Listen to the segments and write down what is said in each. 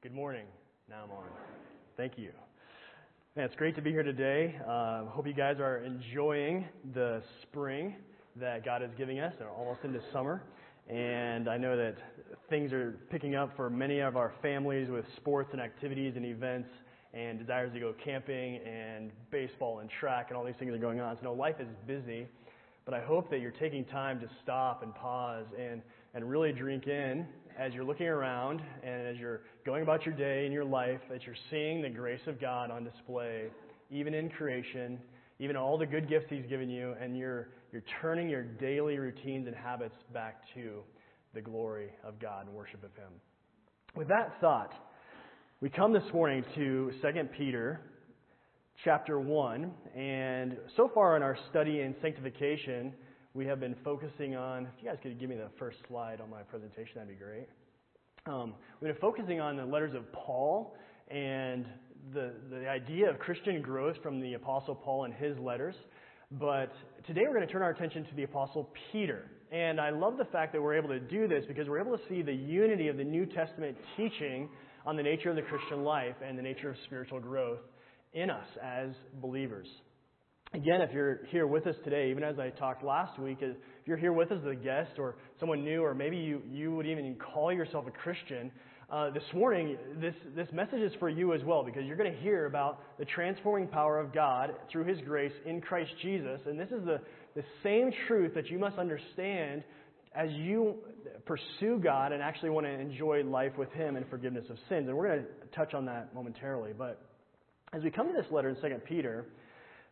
Good morning. Now I'm on. Thank you. Man, it's great to be here today. Uh, hope you guys are enjoying the spring that God is giving us. We're almost into summer. And I know that things are picking up for many of our families with sports and activities and events and desires to go camping and baseball and track and all these things are going on. So, no, life is busy. But I hope that you're taking time to stop and pause and, and really drink in as you're looking around and as you're going about your day and your life, that you're seeing the grace of God on display, even in creation, even all the good gifts He's given you, and you're, you're turning your daily routines and habits back to the glory of God and worship of Him. With that thought, we come this morning to 2 Peter chapter 1. And so far in our study in sanctification, we have been focusing on, if you guys could give me the first slide on my presentation, that'd be great. Um, we've been focusing on the letters of Paul and the, the idea of Christian growth from the Apostle Paul and his letters. But today we're going to turn our attention to the Apostle Peter. And I love the fact that we're able to do this because we're able to see the unity of the New Testament teaching on the nature of the Christian life and the nature of spiritual growth in us as believers. Again, if you're here with us today, even as I talked last week, if you're here with us as a guest or someone new, or maybe you, you would even call yourself a Christian, uh, this morning, this, this message is for you as well because you're going to hear about the transforming power of God through His grace in Christ Jesus. And this is the, the same truth that you must understand as you pursue God and actually want to enjoy life with Him and forgiveness of sins. And we're going to touch on that momentarily. But as we come to this letter in 2 Peter,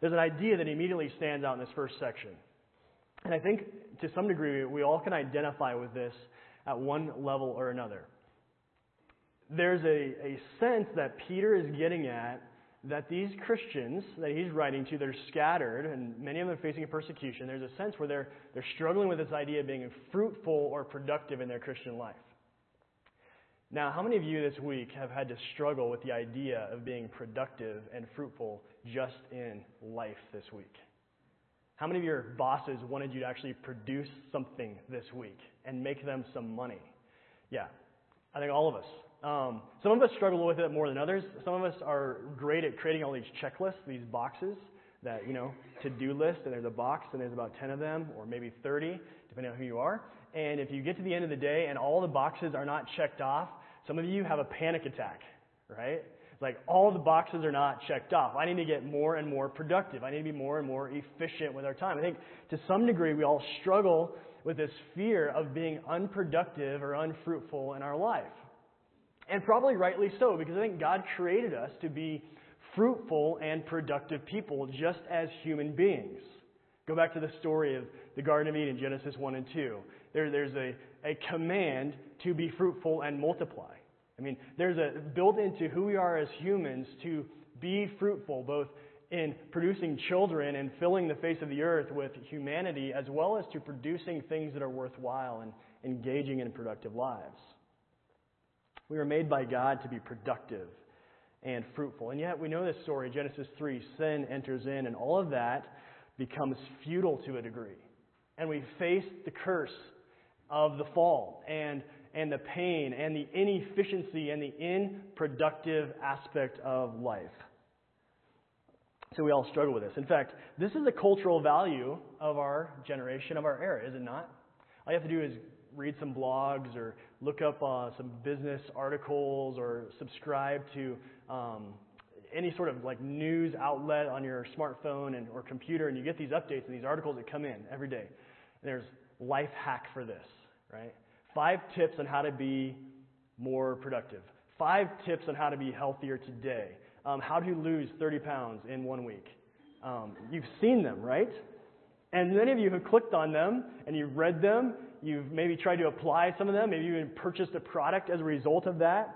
there's an idea that immediately stands out in this first section. And I think to some degree we all can identify with this at one level or another. There's a, a sense that Peter is getting at that these Christians that he's writing to, they're scattered, and many of them are facing persecution. There's a sense where they're, they're struggling with this idea of being fruitful or productive in their Christian life. Now, how many of you this week have had to struggle with the idea of being productive and fruitful just in life this week? How many of your bosses wanted you to actually produce something this week and make them some money? Yeah, I think all of us. Um, some of us struggle with it more than others. Some of us are great at creating all these checklists, these boxes that, you know, to do list, and there's a box, and there's about 10 of them, or maybe 30, depending on who you are. And if you get to the end of the day and all the boxes are not checked off, some of you have a panic attack, right? It's like all the boxes are not checked off. I need to get more and more productive. I need to be more and more efficient with our time. I think to some degree we all struggle with this fear of being unproductive or unfruitful in our life. And probably rightly so, because I think God created us to be fruitful and productive people just as human beings. Go back to the story of the Garden of Eden, Genesis 1 and 2. There, there's a, a command to be fruitful and multiply. I mean, there's a built into who we are as humans to be fruitful, both in producing children and filling the face of the earth with humanity, as well as to producing things that are worthwhile and engaging in productive lives. We were made by God to be productive and fruitful. And yet, we know this story, Genesis 3 sin enters in, and all of that becomes futile to a degree. And we face the curse of the fall and, and the pain and the inefficiency and the unproductive aspect of life. So we all struggle with this. In fact, this is a cultural value of our generation, of our era, is it not? All you have to do is read some blogs or look up uh, some business articles or subscribe to um, any sort of like news outlet on your smartphone and, or computer, and you get these updates and these articles that come in every day. And there's life hack for this, right? Five tips on how to be more productive. Five tips on how to be healthier today. Um, how to lose 30 pounds in one week. Um, you've seen them, right? And many of you have clicked on them and you've read them. You've maybe tried to apply some of them. Maybe you even purchased a product as a result of that.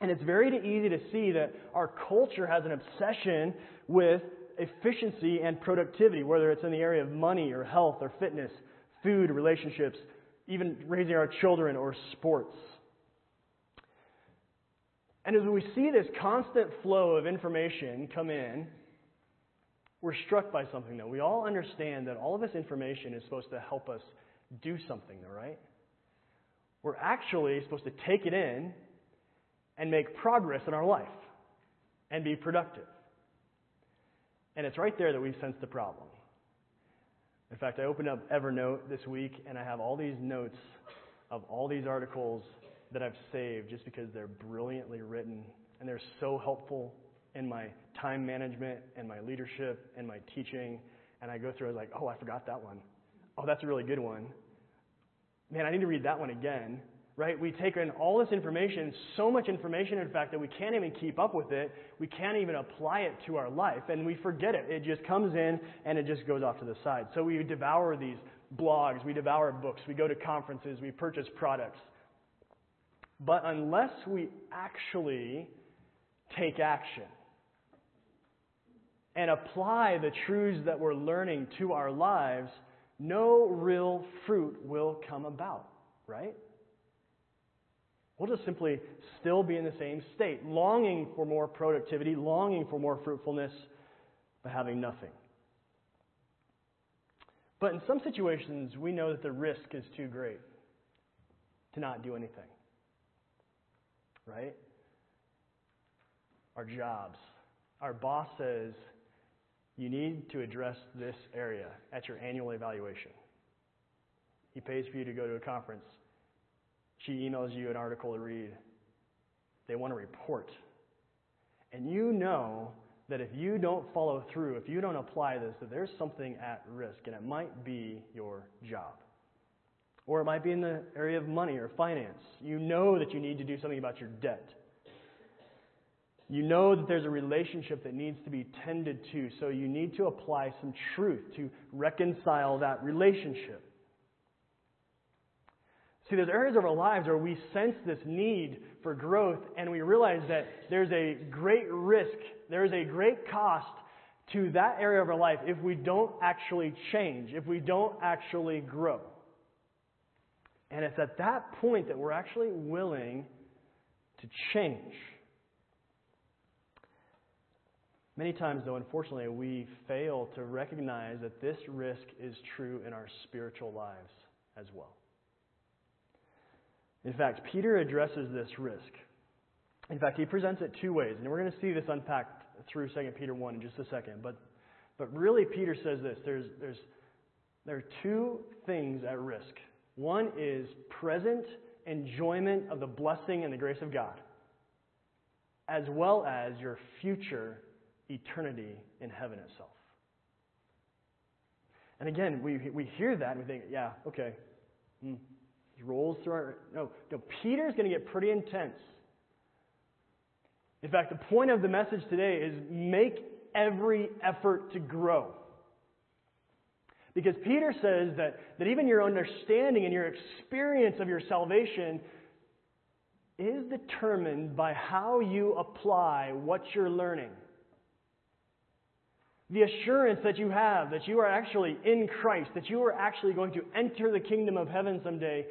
And it's very easy to see that our culture has an obsession with efficiency and productivity, whether it's in the area of money or health or fitness, food, relationships, even raising our children or sports. And as we see this constant flow of information come in, we're struck by something though. We all understand that all of this information is supposed to help us do something, though, right? We're actually supposed to take it in and make progress in our life and be productive. And it's right there that we sense the problem. In fact, I opened up Evernote this week and I have all these notes of all these articles that I've saved just because they're brilliantly written and they're so helpful in my time management and my leadership and my teaching. And I go through, I was like, oh, I forgot that one. Oh, that's a really good one. Man, I need to read that one again right? We take in all this information, so much information, in fact, that we can't even keep up with it. We can't even apply it to our life, and we forget it. It just comes in and it just goes off to the side. So we devour these blogs, we devour books, we go to conferences, we purchase products. But unless we actually take action and apply the truths that we're learning to our lives, no real fruit will come about, right? We'll just simply still be in the same state, longing for more productivity, longing for more fruitfulness, but having nothing. But in some situations, we know that the risk is too great to not do anything. Right? Our jobs. Our boss says, you need to address this area at your annual evaluation. He pays for you to go to a conference. She emails you an article to read. They want a report. And you know that if you don't follow through, if you don't apply this, that there's something at risk, and it might be your job. Or it might be in the area of money or finance. You know that you need to do something about your debt. You know that there's a relationship that needs to be tended to, so you need to apply some truth to reconcile that relationship. See, there's areas of our lives where we sense this need for growth and we realize that there's a great risk, there's a great cost to that area of our life if we don't actually change, if we don't actually grow. And it's at that point that we're actually willing to change. Many times, though, unfortunately, we fail to recognize that this risk is true in our spiritual lives as well. In fact, Peter addresses this risk. In fact, he presents it two ways, and we're going to see this unpacked through 2 Peter 1 in just a second. But, but really, Peter says this there's, there's, there are two things at risk. One is present enjoyment of the blessing and the grace of God, as well as your future eternity in heaven itself. And again, we, we hear that and we think, yeah, okay, hmm, rolls through our. No, no, Peter's going to get pretty intense. In fact, the point of the message today is make every effort to grow. Because Peter says that, that even your understanding and your experience of your salvation is determined by how you apply what you're learning. The assurance that you have that you are actually in Christ, that you are actually going to enter the kingdom of heaven someday,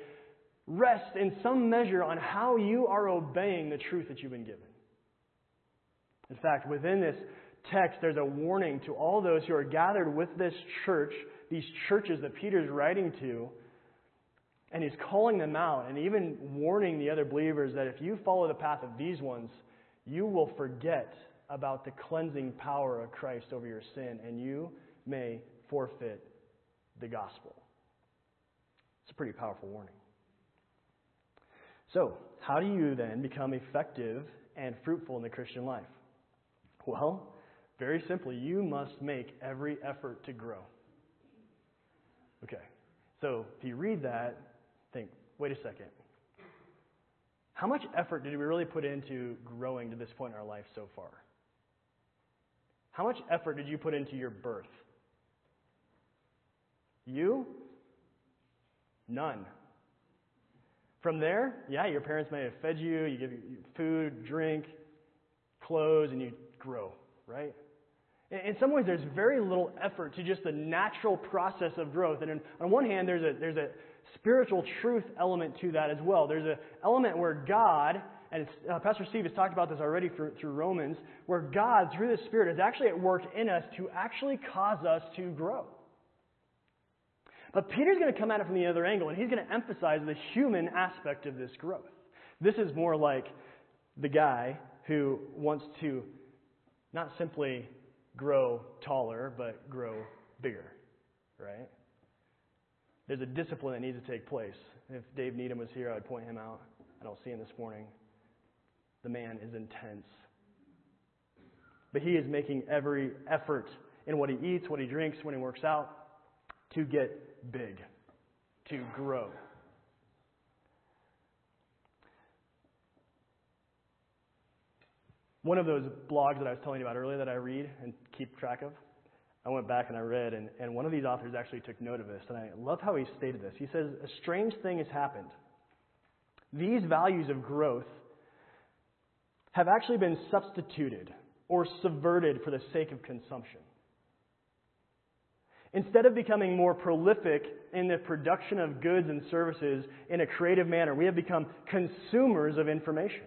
rest in some measure on how you are obeying the truth that you've been given. In fact, within this text, there's a warning to all those who are gathered with this church, these churches that Peter's writing to, and he's calling them out and even warning the other believers that if you follow the path of these ones, you will forget about the cleansing power of Christ over your sin and you may forfeit the gospel. It's a pretty powerful warning. So, how do you then become effective and fruitful in the Christian life? Well, very simply, you must make every effort to grow. Okay, so if you read that, think, wait a second. How much effort did we really put into growing to this point in our life so far? How much effort did you put into your birth? You? None. From there, yeah, your parents may have fed you, you give you food, drink, clothes, and you grow, right? In some ways, there's very little effort to just the natural process of growth. And on one hand, there's a, there's a spiritual truth element to that as well. There's an element where God, and uh, Pastor Steve has talked about this already through, through Romans, where God, through the Spirit, is actually at work in us to actually cause us to grow. But Peter's going to come at it from the other angle, and he's going to emphasize the human aspect of this growth. This is more like the guy who wants to not simply grow taller, but grow bigger, right? There's a discipline that needs to take place. If Dave Needham was here, I would point him out. I don't see him this morning. The man is intense. But he is making every effort in what he eats, what he drinks, when he works out, to get big, to grow. One of those blogs that I was telling you about earlier that I read and keep track of, I went back and I read, and, and one of these authors actually took note of this, and I love how he stated this. He says, A strange thing has happened. These values of growth have actually been substituted or subverted for the sake of consumption. Instead of becoming more prolific in the production of goods and services in a creative manner, we have become consumers of information.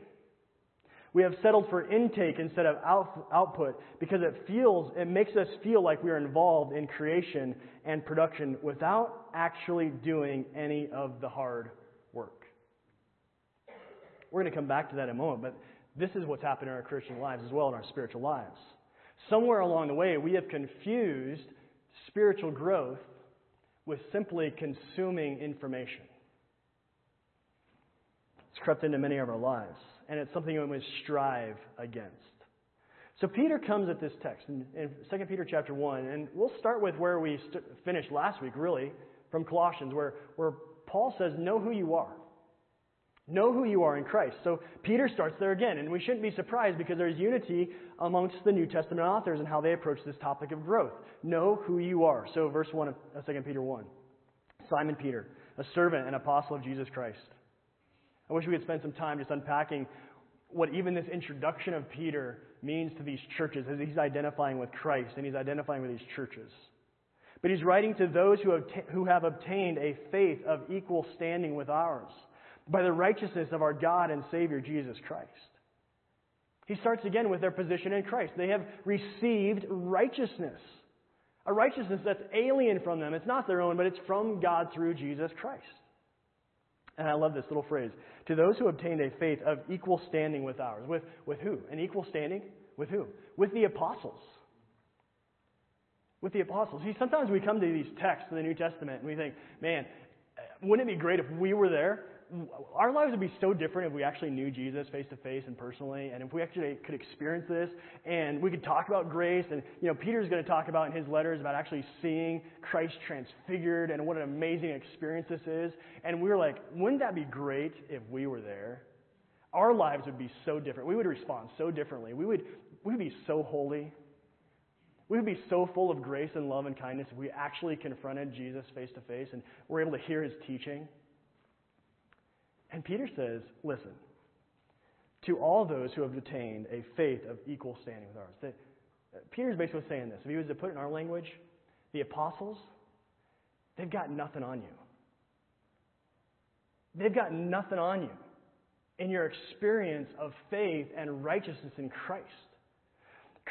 We have settled for intake instead of out, output because it feels, it makes us feel like we are involved in creation and production without actually doing any of the hard work. We're going to come back to that in a moment, but this is what's happened in our Christian lives as well in our spiritual lives. Somewhere along the way, we have confused spiritual growth with simply consuming information. It's crept into many of our lives and it's something we must strive against. So Peter comes at this text in, in 2 Peter chapter 1, and we'll start with where we st- finished last week, really, from Colossians, where, where Paul says, Know who you are. Know who you are in Christ. So Peter starts there again, and we shouldn't be surprised because there's unity amongst the New Testament authors and how they approach this topic of growth. Know who you are. So verse 1 of uh, 2 Peter 1. Simon Peter, a servant and apostle of Jesus Christ I wish we could spend some time just unpacking what even this introduction of Peter means to these churches as he's identifying with Christ and he's identifying with these churches. But he's writing to those who have, who have obtained a faith of equal standing with ours by the righteousness of our God and Savior Jesus Christ. He starts again with their position in Christ. They have received righteousness. A righteousness that's alien from them. It's not their own, but it's from God through Jesus Christ. And I love this little phrase. To those who obtained a faith of equal standing with ours. With, with who? An equal standing? With who? With the apostles. With the apostles. See, sometimes we come to these texts in the New Testament and we think, man, wouldn't it be great if we were there? Our lives would be so different if we actually knew Jesus face to face and personally, and if we actually could experience this, and we could talk about grace. And you know, Peter's going to talk about in his letters about actually seeing Christ transfigured and what an amazing experience this is. And we were like, wouldn't that be great if we were there? Our lives would be so different. We would respond so differently. We would we would be so holy. We would be so full of grace and love and kindness if we actually confronted Jesus face to face and were able to hear his teaching. And Peter says, listen, to all those who have attained a faith of equal standing with ours. That, uh, Peter's basically saying this. If he was to put it in our language, the apostles, they've got nothing on you. They've got nothing on you in your experience of faith and righteousness in Christ.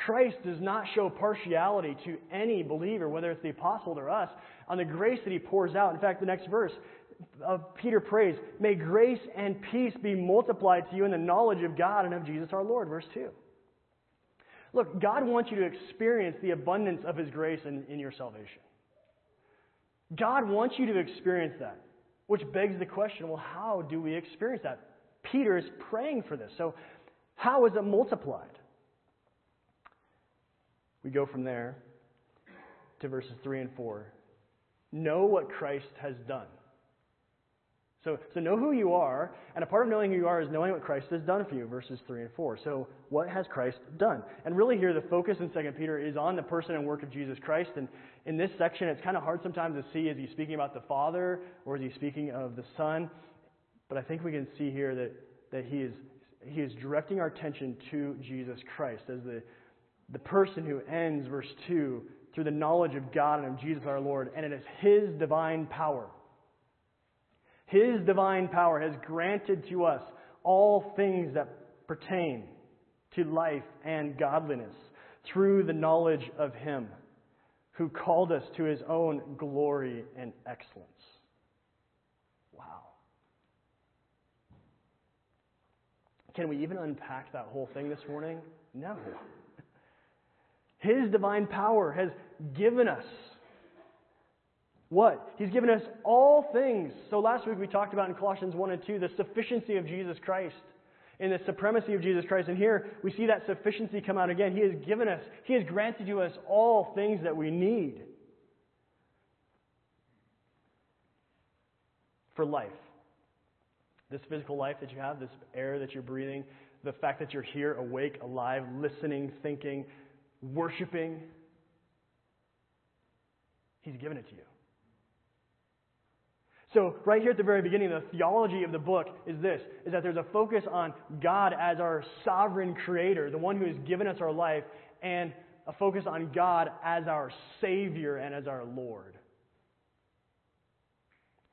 Christ does not show partiality to any believer, whether it's the apostle or us, on the grace that he pours out. In fact, the next verse, uh, Peter prays, May grace and peace be multiplied to you in the knowledge of God and of Jesus our Lord. Verse 2. Look, God wants you to experience the abundance of His grace in, in your salvation. God wants you to experience that, which begs the question well, how do we experience that? Peter is praying for this. So, how is it multiplied? We go from there to verses 3 and 4. Know what Christ has done. So, so know who you are, and a part of knowing who you are is knowing what Christ has done for you, verses 3 and 4. So, what has Christ done? And really, here, the focus in 2 Peter is on the person and work of Jesus Christ. And in this section, it's kind of hard sometimes to see is he speaking about the Father or is he speaking of the Son? But I think we can see here that, that he, is, he is directing our attention to Jesus Christ as the, the person who ends, verse 2, through the knowledge of God and of Jesus our Lord. And it is his divine power his divine power has granted to us all things that pertain to life and godliness through the knowledge of Him who called us to His own glory and excellence. Wow. Can we even unpack that whole thing this morning? No. His divine power has given us what? He's given us all things. So last week we talked about in Colossians 1 and 2 the sufficiency of Jesus Christ and the supremacy of Jesus Christ. And here we see that sufficiency come out again. He has given us, He has granted to us all things that we need for life. This physical life that you have, this air that you're breathing, the fact that you're here awake, alive, listening, thinking, worshiping. He's given it to you. So, right here at the very beginning, the theology of the book is this is that there's a focus on God as our sovereign creator, the one who has given us our life, and a focus on God as our Savior and as our Lord.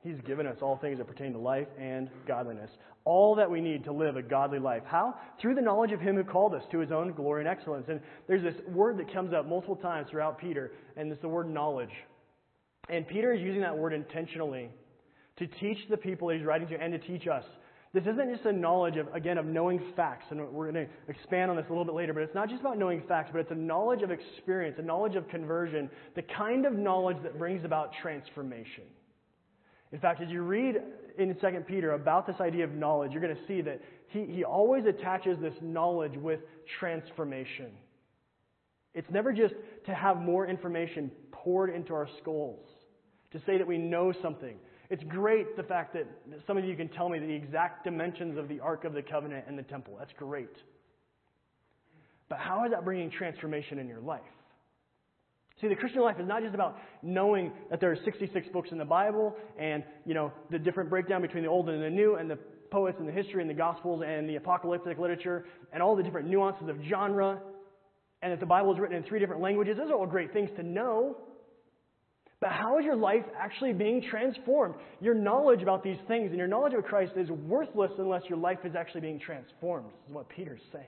He's given us all things that pertain to life and godliness. All that we need to live a godly life. How? Through the knowledge of Him who called us to His own glory and excellence. And there's this word that comes up multiple times throughout Peter, and it's the word knowledge. And Peter is using that word intentionally to teach the people he's writing to and to teach us. This isn't just a knowledge of, again, of knowing facts, and we're going to expand on this a little bit later, but it's not just about knowing facts, but it's a knowledge of experience, a knowledge of conversion, the kind of knowledge that brings about transformation. In fact, as you read in 2 Peter about this idea of knowledge, you're going to see that he, he always attaches this knowledge with transformation. It's never just to have more information poured into our skulls, to say that we know something, it's great the fact that some of you can tell me the exact dimensions of the Ark of the Covenant and the temple. That's great. But how is that bringing transformation in your life? See, the Christian life is not just about knowing that there are 66 books in the Bible and, you know, the different breakdown between the Old and the New and the poets and the history and the Gospels and the apocalyptic literature and all the different nuances of genre and that the Bible is written in three different languages. Those are all great things to know. But how is your life actually being transformed? Your knowledge about these things and your knowledge of Christ is worthless unless your life is actually being transformed. This is what Peter's saying.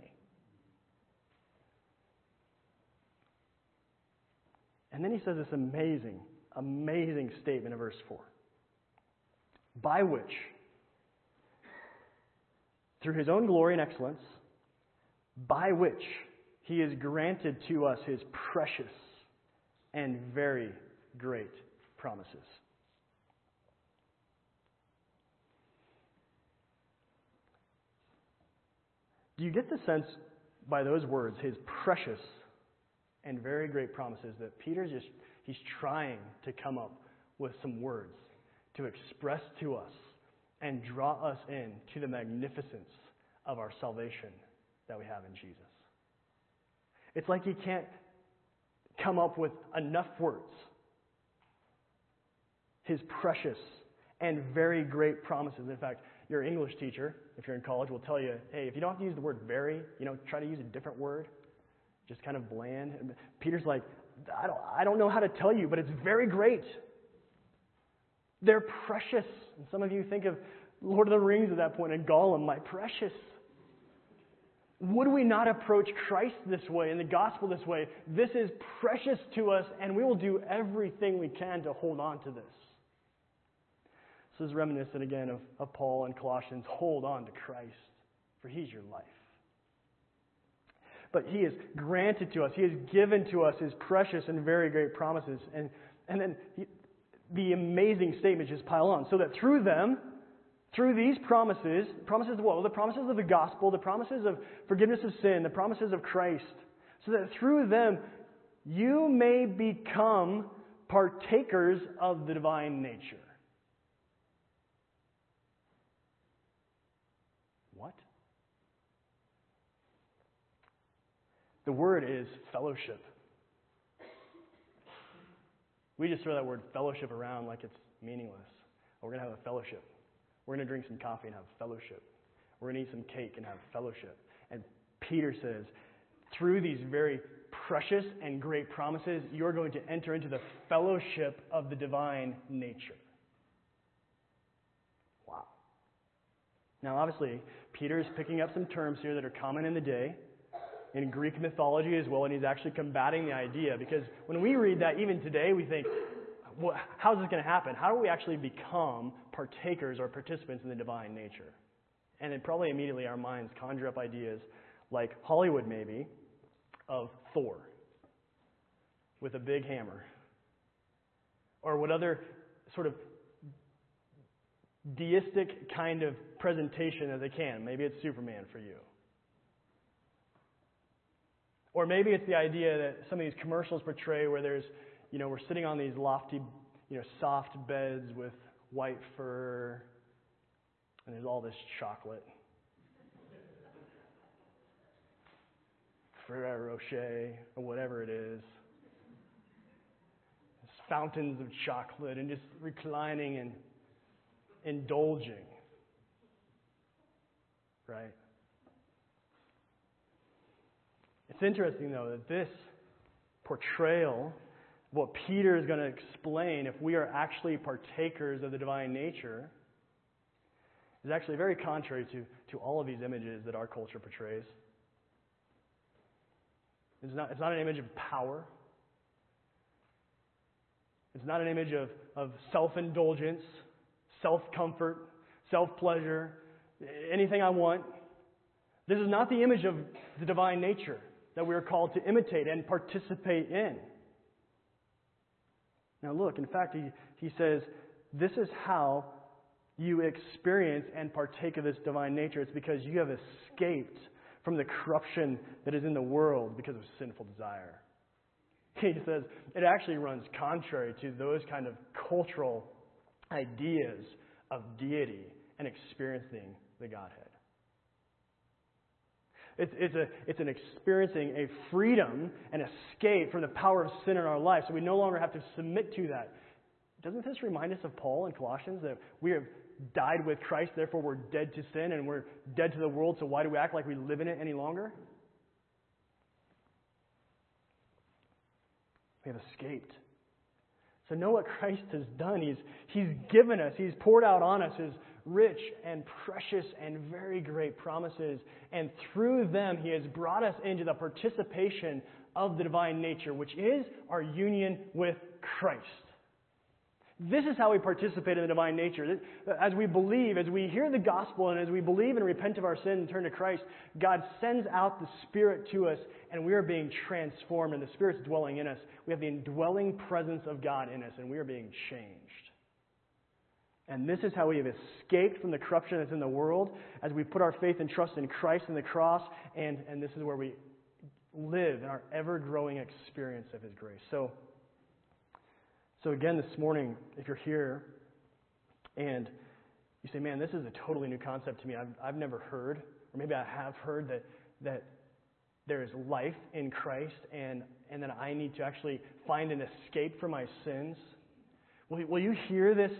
And then he says this amazing, amazing statement in verse 4 by which, through his own glory and excellence, by which he has granted to us his precious and very great promises. Do you get the sense by those words, his precious and very great promises, that Peter's just, he's trying to come up with some words to express to us and draw us in to the magnificence of our salvation that we have in Jesus. It's like he can't come up with enough words his precious and very great promises. In fact, your English teacher, if you're in college, will tell you, hey, if you don't have to use the word very, you know, try to use a different word, just kind of bland. Peter's like, I don't, I don't know how to tell you, but it's very great. They're precious. And some of you think of Lord of the Rings at that point and Gollum, my precious. Would we not approach Christ this way and the gospel this way? This is precious to us, and we will do everything we can to hold on to this. This is reminiscent again of, of Paul and Colossians. Hold on to Christ, for He's your life. But He has granted to us, He has given to us His precious and very great promises. And, and then he, the amazing statements just pile on. So that through them, through these promises, promises of what? The promises of the gospel, the promises of forgiveness of sin, the promises of Christ, so that through them you may become partakers of the divine nature. The word is fellowship. We just throw that word fellowship around like it's meaningless. We're going to have a fellowship. We're going to drink some coffee and have fellowship. We're going to eat some cake and have fellowship. And Peter says, through these very precious and great promises, you're going to enter into the fellowship of the divine nature. Wow. Now, obviously, Peter is picking up some terms here that are common in the day in Greek mythology as well, and he's actually combating the idea because when we read that, even today, we think, well, how's this going to happen? How do we actually become partakers or participants in the divine nature? And then probably immediately our minds conjure up ideas like Hollywood, maybe, of Thor with a big hammer. Or what other sort of deistic kind of presentation that they can. Maybe it's Superman for you. Or maybe it's the idea that some of these commercials portray where there's, you know, we're sitting on these lofty, you know, soft beds with white fur, and there's all this chocolate. Ferrero Rocher, or whatever it is. There's fountains of chocolate and just reclining and indulging. Right? It's interesting, though, that this portrayal, what Peter is going to explain, if we are actually partakers of the divine nature, is actually very contrary to, to all of these images that our culture portrays. It's not, it's not an image of power. It's not an image of, of self indulgence, self comfort, self pleasure, anything I want. This is not the image of the divine nature that we are called to imitate and participate in. Now, look, in fact, he, he says, This is how you experience and partake of this divine nature. It's because you have escaped from the corruption that is in the world because of sinful desire. He says it actually runs contrary to those kind of cultural ideas of deity and experiencing the Godhead. It's, it's, a, it's an experiencing a freedom and escape from the power of sin in our life, so we no longer have to submit to that. Doesn't this remind us of Paul in Colossians that we have died with Christ, therefore we're dead to sin and we're dead to the world, so why do we act like we live in it any longer? We have escaped. So know what Christ has done. He's, he's given us, He's poured out on us His rich and precious and very great promises. And through them, He has brought us into the participation of the divine nature, which is our union with Christ. This is how we participate in the divine nature. As we believe, as we hear the gospel, and as we believe and repent of our sin and turn to Christ, God sends out the Spirit to us, and we are being transformed, and the Spirit's dwelling in us. We have the indwelling presence of God in us, and we are being changed. And this is how we have escaped from the corruption that's in the world as we put our faith and trust in Christ and the cross, and, and this is where we live in our ever growing experience of His grace. So, so, again, this morning, if you're here and you say, man, this is a totally new concept to me, I've, I've never heard, or maybe I have heard that, that there is life in Christ and, and that I need to actually find an escape from my sins. Will, you hear this,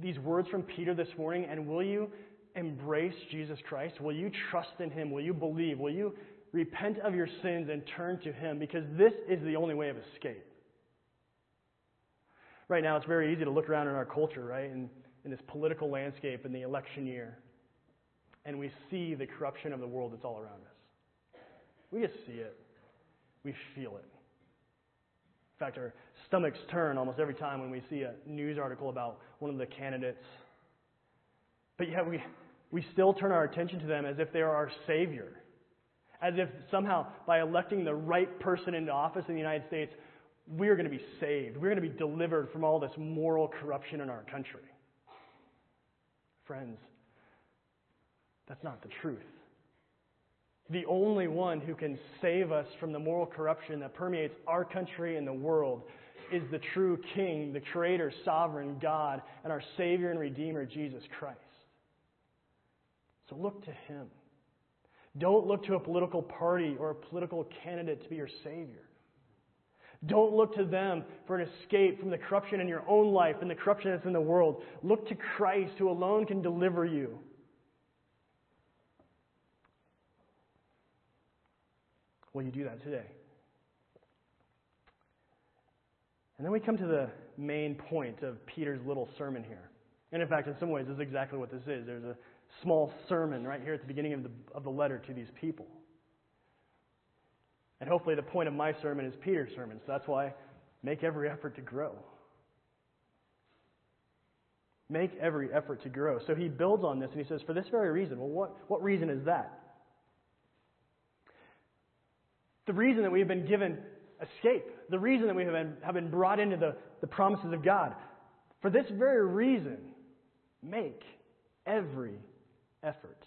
these words from Peter this morning and will you embrace Jesus Christ? Will you trust in Him? Will you believe? Will you repent of your sins and turn to Him? Because this is the only way of escape right now it's very easy to look around in our culture, right, in, in this political landscape in the election year, and we see the corruption of the world that's all around us. We just see it. We feel it. In fact, our stomachs turn almost every time when we see a news article about one of the candidates. But yet we, we still turn our attention to them as if they are our Savior. As if somehow by electing the right person into office in the United States, we're going to be saved. We're going to be delivered from all this moral corruption in our country. Friends, that's not the truth. The only one who can save us from the moral corruption that permeates our country and the world is the true King, the Creator, Sovereign God, and our Savior and Redeemer, Jesus Christ. So look to Him. Don't look to a political party or a political candidate to be your Savior. Don't look to them for an escape from the corruption in your own life and the corruption that's in the world. Look to Christ, who alone can deliver you. Will you do that today? And then we come to the main point of Peter's little sermon here. And in fact, in some ways, this is exactly what this is. There's a small sermon right here at the beginning of the, of the letter to these people. And hopefully, the point of my sermon is Peter's sermon, so that's why I make every effort to grow. Make every effort to grow. So he builds on this and he says, for this very reason. Well, what, what reason is that? The reason that we have been given escape, the reason that we have been, have been brought into the, the promises of God. For this very reason, make every effort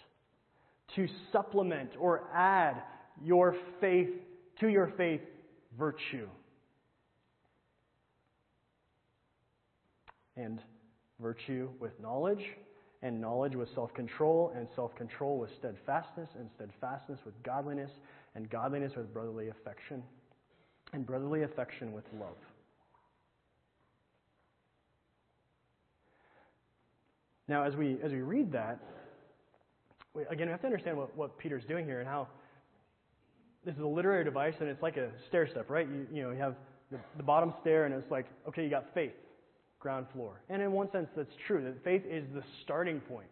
to supplement or add your faith to your faith virtue. And virtue with knowledge, and knowledge with self control, and self control with steadfastness, and steadfastness with godliness, and godliness with brotherly affection, and brotherly affection with love. Now, as we, as we read that, we, again, we have to understand what, what Peter's doing here and how this is a literary device and it's like a stair step, right? You, you know, you have the, the bottom stair and it's like, okay, you got faith, ground floor. And in one sense, that's true, that faith is the starting point.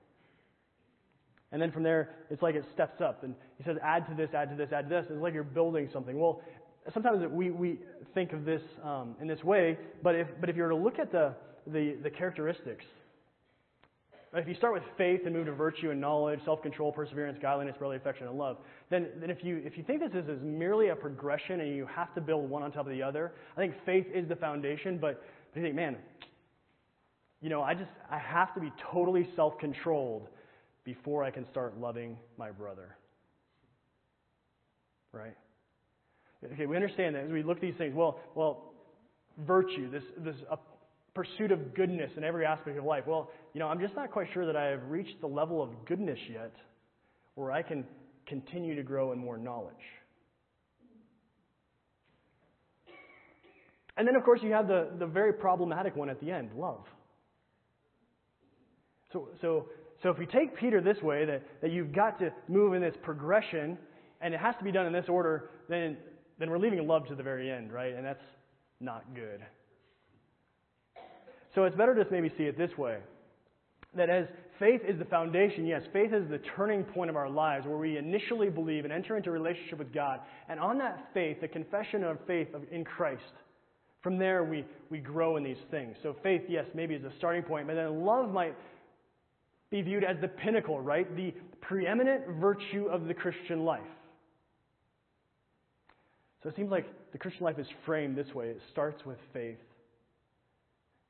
And then from there, it's like it steps up. And he says, add to this, add to this, add to this. It's like you're building something. Well, sometimes we, we think of this um, in this way, but if, but if you were to look at the, the, the characteristics if you start with faith and move to virtue and knowledge, self control, perseverance, godliness, brotherly affection, and love, then, then if, you, if you think this is, is merely a progression and you have to build one on top of the other, I think faith is the foundation, but, but you think, man, you know, I just, I have to be totally self controlled before I can start loving my brother. Right? Okay, we understand that as we look at these things. Well, well, virtue, this, this pursuit of goodness in every aspect of life. Well, you know, I'm just not quite sure that I have reached the level of goodness yet where I can continue to grow in more knowledge. And then, of course, you have the, the very problematic one at the end love. So, so, so if you take Peter this way, that, that you've got to move in this progression, and it has to be done in this order, then, then we're leaving love to the very end, right? And that's not good. So it's better to just maybe see it this way that as faith is the foundation, yes, faith is the turning point of our lives where we initially believe and enter into a relationship with God. And on that faith, the confession of faith in Christ, from there we, we grow in these things. So faith, yes, maybe is a starting point, but then love might be viewed as the pinnacle, right? The preeminent virtue of the Christian life. So it seems like the Christian life is framed this way it starts with faith,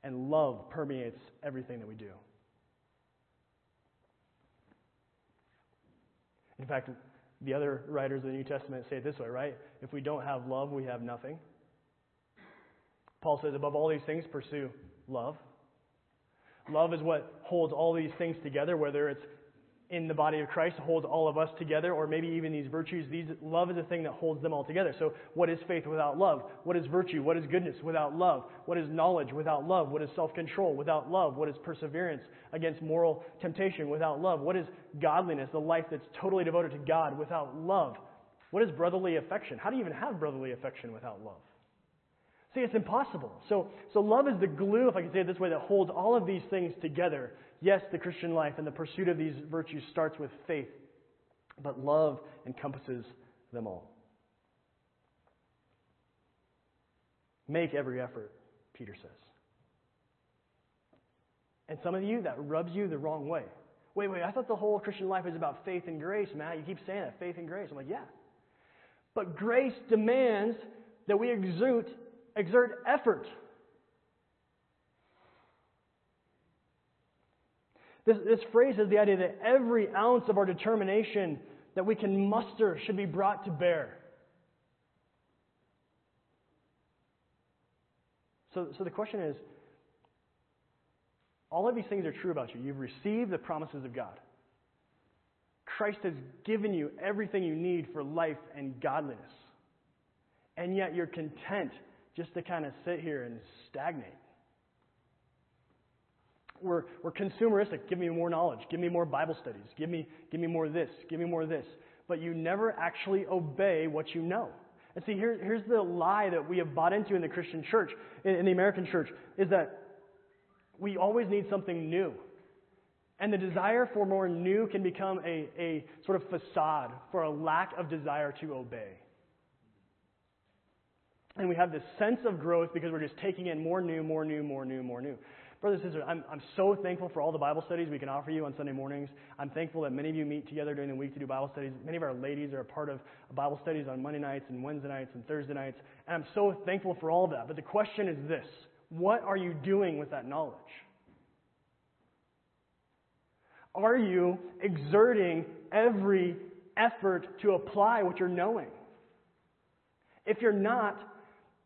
and love permeates everything that we do. In fact, the other writers of the New Testament say it this way, right? If we don't have love, we have nothing. Paul says, above all these things, pursue love. Love is what holds all these things together, whether it's in the body of Christ holds all of us together, or maybe even these virtues. These, love is the thing that holds them all together. So, what is faith without love? What is virtue? What is goodness without love? What is knowledge without love? What is self control without love? What is perseverance against moral temptation without love? What is godliness, the life that's totally devoted to God without love? What is brotherly affection? How do you even have brotherly affection without love? See, it's impossible. So, so love is the glue, if I can say it this way, that holds all of these things together Yes, the Christian life and the pursuit of these virtues starts with faith, but love encompasses them all. Make every effort, Peter says. And some of you, that rubs you the wrong way. Wait, wait, I thought the whole Christian life is about faith and grace, Matt. You keep saying that, faith and grace. I'm like, yeah. But grace demands that we exert, exert effort. This, this phrase has the idea that every ounce of our determination that we can muster should be brought to bear. So, so the question is all of these things are true about you. You've received the promises of God. Christ has given you everything you need for life and godliness. And yet you're content just to kind of sit here and stagnate we're, we're consumeristic. Give me more knowledge. Give me more Bible studies. Give me, give me more this. Give me more this. But you never actually obey what you know. And see, here, here's the lie that we have bought into in the Christian church, in, in the American church, is that we always need something new. And the desire for more new can become a, a sort of facade for a lack of desire to obey. And we have this sense of growth because we're just taking in more new, more new, more new, more new. Brothers and sisters, I'm, I'm so thankful for all the Bible studies we can offer you on Sunday mornings. I'm thankful that many of you meet together during the week to do Bible studies. Many of our ladies are a part of Bible studies on Monday nights and Wednesday nights and Thursday nights. And I'm so thankful for all of that. But the question is this what are you doing with that knowledge? Are you exerting every effort to apply what you're knowing? If you're not,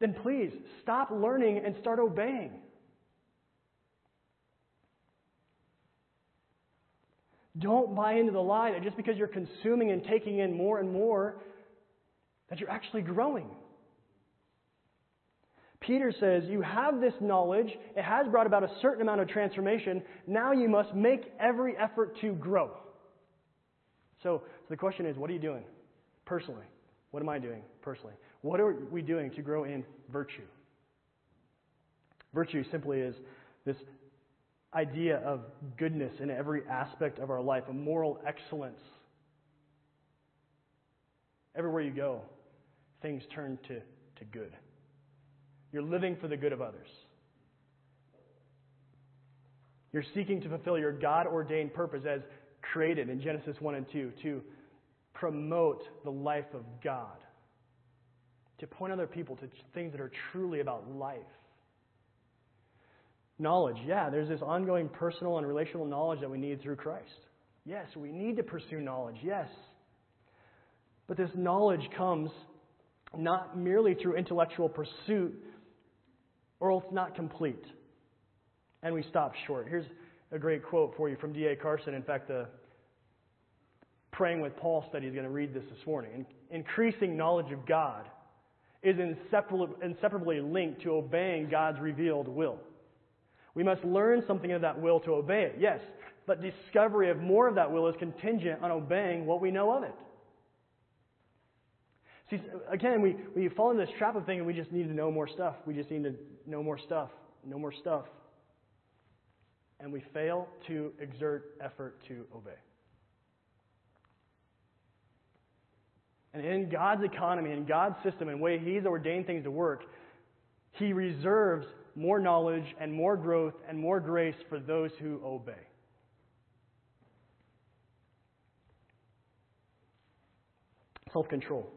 then please stop learning and start obeying. Don't buy into the lie that just because you're consuming and taking in more and more, that you're actually growing. Peter says, You have this knowledge. It has brought about a certain amount of transformation. Now you must make every effort to grow. So, so the question is, what are you doing personally? What am I doing personally? What are we doing to grow in virtue? Virtue simply is this idea of goodness in every aspect of our life, a moral excellence. Everywhere you go, things turn to, to good. You're living for the good of others. You're seeking to fulfill your God ordained purpose as created in Genesis 1 and 2 to promote the life of God, to point other people to things that are truly about life. Knowledge, yeah, there's this ongoing personal and relational knowledge that we need through Christ. Yes, we need to pursue knowledge, yes. But this knowledge comes not merely through intellectual pursuit, or else not complete. And we stop short. Here's a great quote for you from D.A. Carson. In fact, the Praying with Paul study is going to read this this morning. Increasing knowledge of God is inseparably linked to obeying God's revealed will. We must learn something of that will to obey it, yes, but discovery of more of that will is contingent on obeying what we know of it. See, again, we, we fall into this trap of thinking we just need to know more stuff. We just need to know more stuff, know more stuff. And we fail to exert effort to obey. And in God's economy, in God's system, and way He's ordained things to work, He reserves more knowledge and more growth and more grace for those who obey. Self control.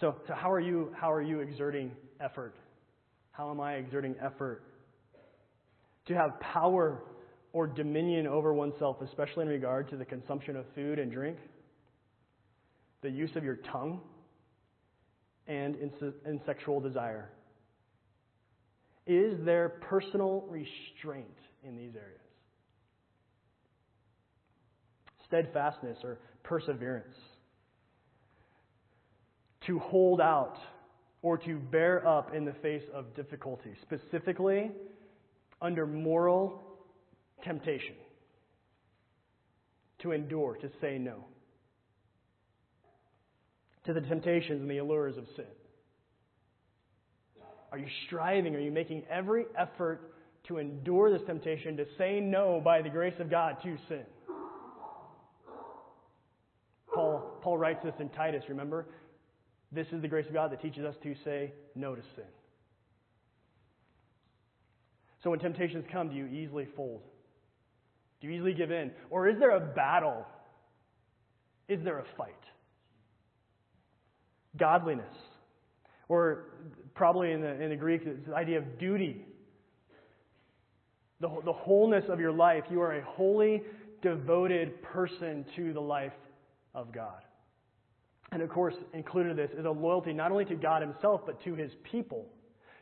So, so how, are you, how are you exerting effort? How am I exerting effort? To have power or dominion over oneself, especially in regard to the consumption of food and drink, the use of your tongue, and in, in sexual desire. Is there personal restraint in these areas? Steadfastness or perseverance. To hold out or to bear up in the face of difficulty, specifically under moral temptation. To endure, to say no to the temptations and the allures of sin. Are you striving? Are you making every effort to endure this temptation, to say no by the grace of God to sin? Paul, Paul writes this in Titus, remember? This is the grace of God that teaches us to say no to sin. So when temptations come, do you easily fold? Do you easily give in? Or is there a battle? Is there a fight? Godliness. Or probably in the, in the Greek, it's the idea of duty. The, the wholeness of your life. You are a holy, devoted person to the life of God. And of course, included in this is a loyalty not only to God Himself, but to His people,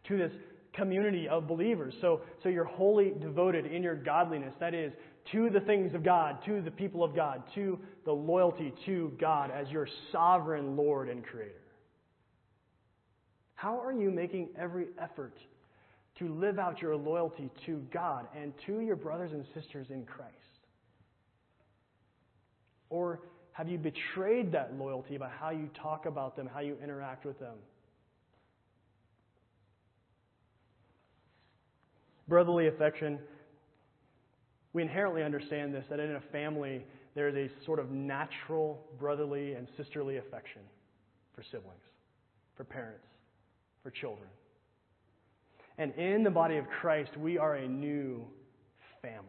to this community of believers. So, so you're wholly devoted in your godliness. That is, to the things of God, to the people of God, to the loyalty to God as your sovereign Lord and Creator. How are you making every effort to live out your loyalty to God and to your brothers and sisters in Christ? Or have you betrayed that loyalty by how you talk about them, how you interact with them? Brotherly affection. We inherently understand this that in a family there is a sort of natural brotherly and sisterly affection for siblings, for parents for children. And in the body of Christ, we are a new family.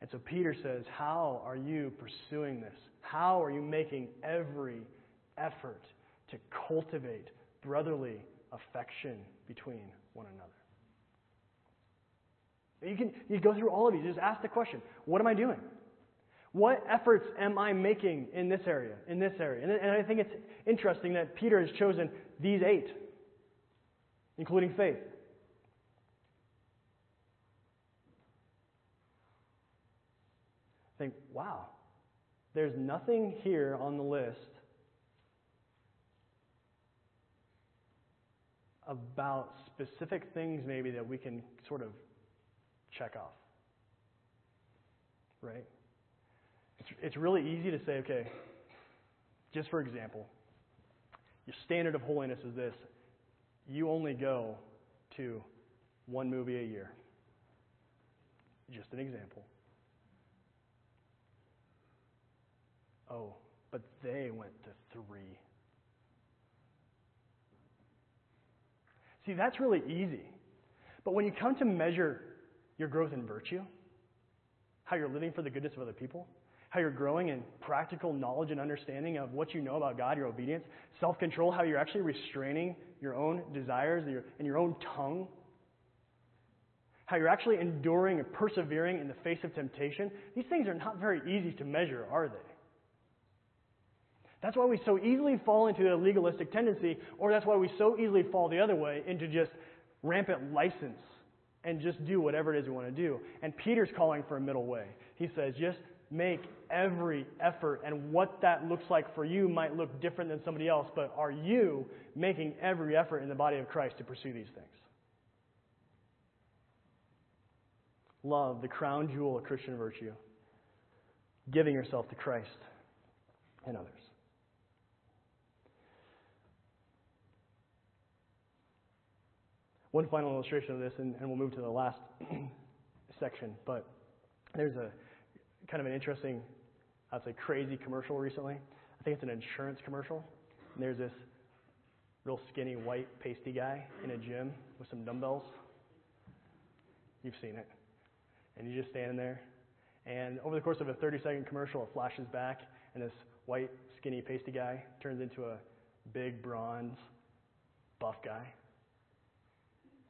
And so Peter says, How are you pursuing this? How are you making every effort to cultivate brotherly affection between one another? You can you go through all of these. Just ask the question What am I doing? What efforts am I making in this area, in this area? And, and I think it's interesting that Peter has chosen these eight, including faith. Think, wow, there's nothing here on the list about specific things maybe that we can sort of check off. Right? It's, it's really easy to say, okay, just for example, your standard of holiness is this you only go to one movie a year. Just an example. Oh, but they went to three. See, that's really easy. But when you come to measure your growth in virtue, how you're living for the goodness of other people, how you're growing in practical knowledge and understanding of what you know about God, your obedience, self control, how you're actually restraining your own desires and your own tongue, how you're actually enduring and persevering in the face of temptation. These things are not very easy to measure, are they? That's why we so easily fall into a legalistic tendency, or that's why we so easily fall the other way into just rampant license and just do whatever it is we want to do. And Peter's calling for a middle way. He says, just make every effort. And what that looks like for you might look different than somebody else, but are you making every effort in the body of Christ to pursue these things? Love, the crown jewel of Christian virtue. Giving yourself to Christ and others. One final illustration of this, and, and we'll move to the last section, but there's a kind of an interesting, I'd say crazy commercial recently. I think it's an insurance commercial. And there's this real skinny white pasty guy in a gym with some dumbbells. You've seen it. And he's just standing there. And over the course of a 30 second commercial, it flashes back, and this white, skinny, pasty guy turns into a big, bronze, buff guy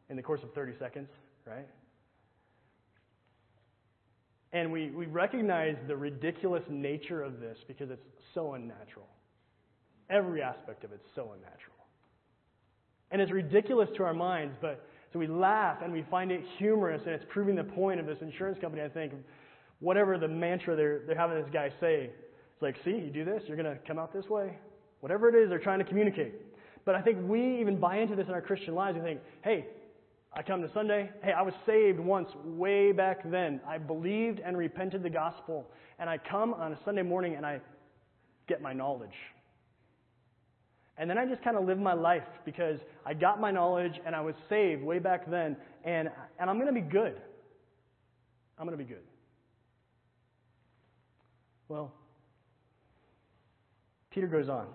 in the course of 30 seconds, right? And we, we recognize the ridiculous nature of this because it's so unnatural. Every aspect of it's so unnatural. And it's ridiculous to our minds, but so we laugh and we find it humorous, and it's proving the point of this insurance company, I think, whatever the mantra they're, they're having this guy say. It's like, see, you do this, you're going to come out this way. Whatever it is they're trying to communicate. But I think we even buy into this in our Christian lives. We think, hey, I come to Sunday. Hey, I was saved once way back then. I believed and repented the gospel. And I come on a Sunday morning and I get my knowledge. And then I just kind of live my life because I got my knowledge and I was saved way back then. And, and I'm going to be good. I'm going to be good. Well, Peter goes on.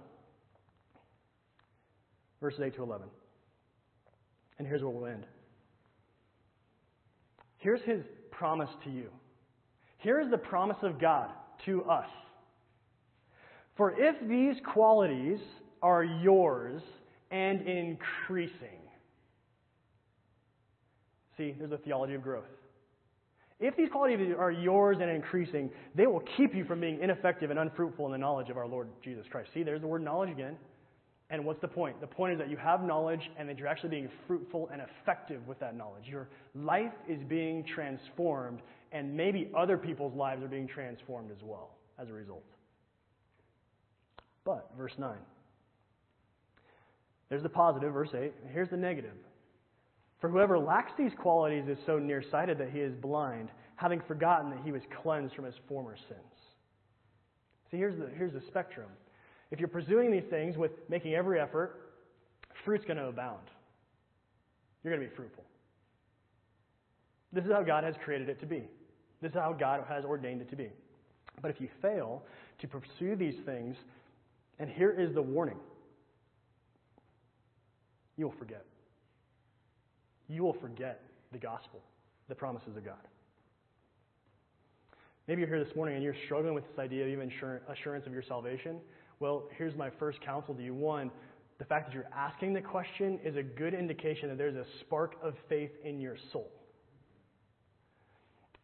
Verses 8 to 11. And here's where we'll end. Here's his promise to you. Here is the promise of God to us. For if these qualities are yours and increasing, see, there's a theology of growth. If these qualities are yours and increasing, they will keep you from being ineffective and unfruitful in the knowledge of our Lord Jesus Christ. See, there's the word knowledge again. And what's the point? The point is that you have knowledge and that you're actually being fruitful and effective with that knowledge. Your life is being transformed, and maybe other people's lives are being transformed as well as a result. But, verse 9. There's the positive, verse 8. Here's the negative. For whoever lacks these qualities is so nearsighted that he is blind, having forgotten that he was cleansed from his former sins. See, here's the, here's the spectrum. If you're pursuing these things with making every effort, fruit's going to abound. You're going to be fruitful. This is how God has created it to be. This is how God has ordained it to be. But if you fail to pursue these things, and here is the warning you will forget. you will forget the gospel, the promises of God. Maybe you're here this morning and you're struggling with this idea of even assurance of your salvation. Well, here's my first counsel to you. One, the fact that you're asking the question is a good indication that there's a spark of faith in your soul.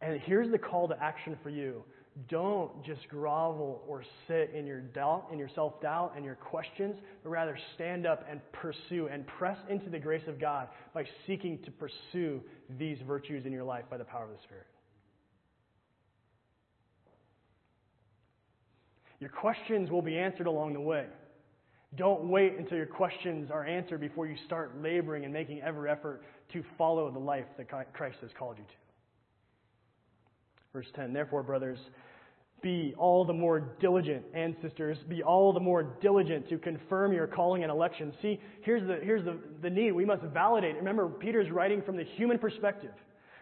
And here's the call to action for you. Don't just grovel or sit in your doubt, in your self doubt and your questions, but rather stand up and pursue and press into the grace of God by seeking to pursue these virtues in your life by the power of the Spirit. Your questions will be answered along the way. Don't wait until your questions are answered before you start laboring and making every effort to follow the life that Christ has called you to. Verse 10 Therefore, brothers, be all the more diligent, and sisters, be all the more diligent to confirm your calling and election. See, here's the, here's the, the need. We must validate. Remember, Peter's writing from the human perspective.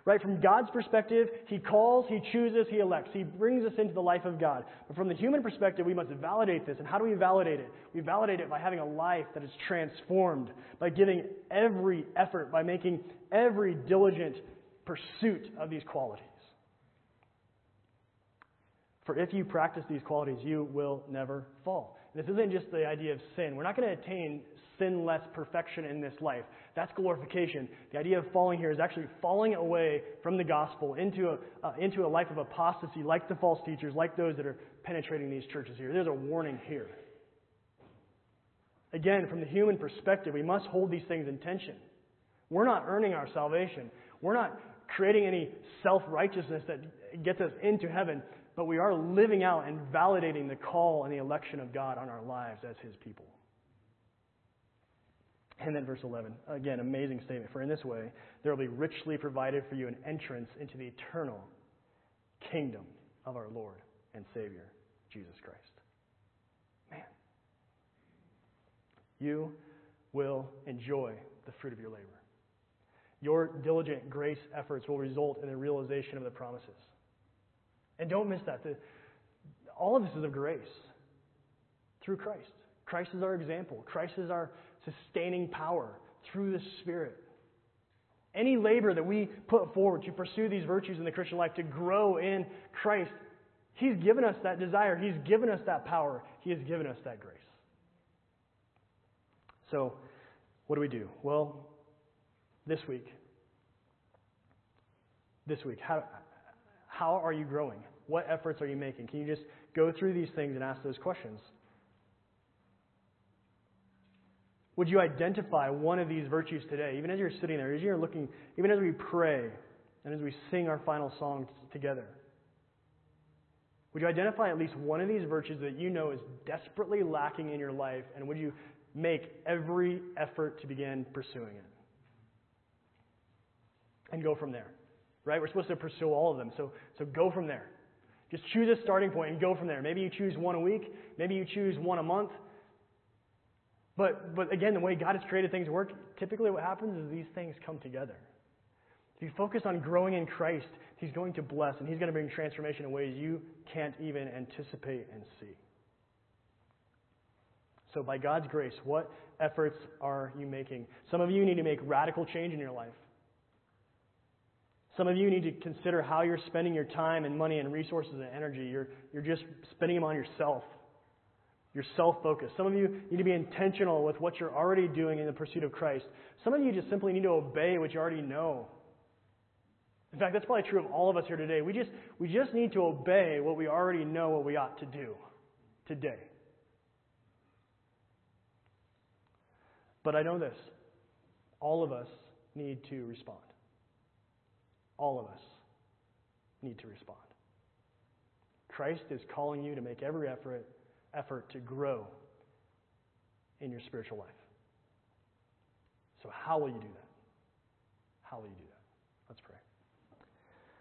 Right? From God's perspective, He calls, He chooses, He elects. He brings us into the life of God. But from the human perspective, we must validate this. And how do we validate it? We validate it by having a life that is transformed, by giving every effort, by making every diligent pursuit of these qualities. For if you practice these qualities, you will never fall. This isn't just the idea of sin. We're not going to attain sinless perfection in this life. That's glorification. The idea of falling here is actually falling away from the gospel into a, uh, into a life of apostasy, like the false teachers, like those that are penetrating these churches here. There's a warning here. Again, from the human perspective, we must hold these things in tension. We're not earning our salvation. We're not creating any self righteousness that gets us into heaven, but we are living out and validating the call and the election of God on our lives as His people. And then verse 11, again, amazing statement. For in this way, there will be richly provided for you an entrance into the eternal kingdom of our Lord and Savior, Jesus Christ. Man, you will enjoy the fruit of your labor. Your diligent grace efforts will result in the realization of the promises. And don't miss that. The, all of this is of grace through Christ. Christ is our example. Christ is our sustaining power through the Spirit. Any labor that we put forward to pursue these virtues in the Christian life, to grow in Christ, He's given us that desire. He's given us that power. He has given us that grace. So, what do we do? Well, this week, this week, how, how are you growing? What efforts are you making? Can you just go through these things and ask those questions? Would you identify one of these virtues today, even as you're sitting there, as you're looking, even as we pray, and as we sing our final song together? Would you identify at least one of these virtues that you know is desperately lacking in your life, and would you make every effort to begin pursuing it? And go from there. Right? We're supposed to pursue all of them. So, so go from there. Just choose a starting point and go from there. Maybe you choose one a week. Maybe you choose one a month. But, but again, the way God has created things work, typically what happens is these things come together. If you focus on growing in Christ, He's going to bless and He's going to bring transformation in ways you can't even anticipate and see. So, by God's grace, what efforts are you making? Some of you need to make radical change in your life. Some of you need to consider how you're spending your time and money and resources and energy. You're, you're just spending them on yourself. You're self focused. Some of you need to be intentional with what you're already doing in the pursuit of Christ. Some of you just simply need to obey what you already know. In fact, that's probably true of all of us here today. We just, we just need to obey what we already know what we ought to do today. But I know this all of us need to respond. All of us need to respond. Christ is calling you to make every effort effort to grow in your spiritual life. So, how will you do that? How will you do that? Let's pray.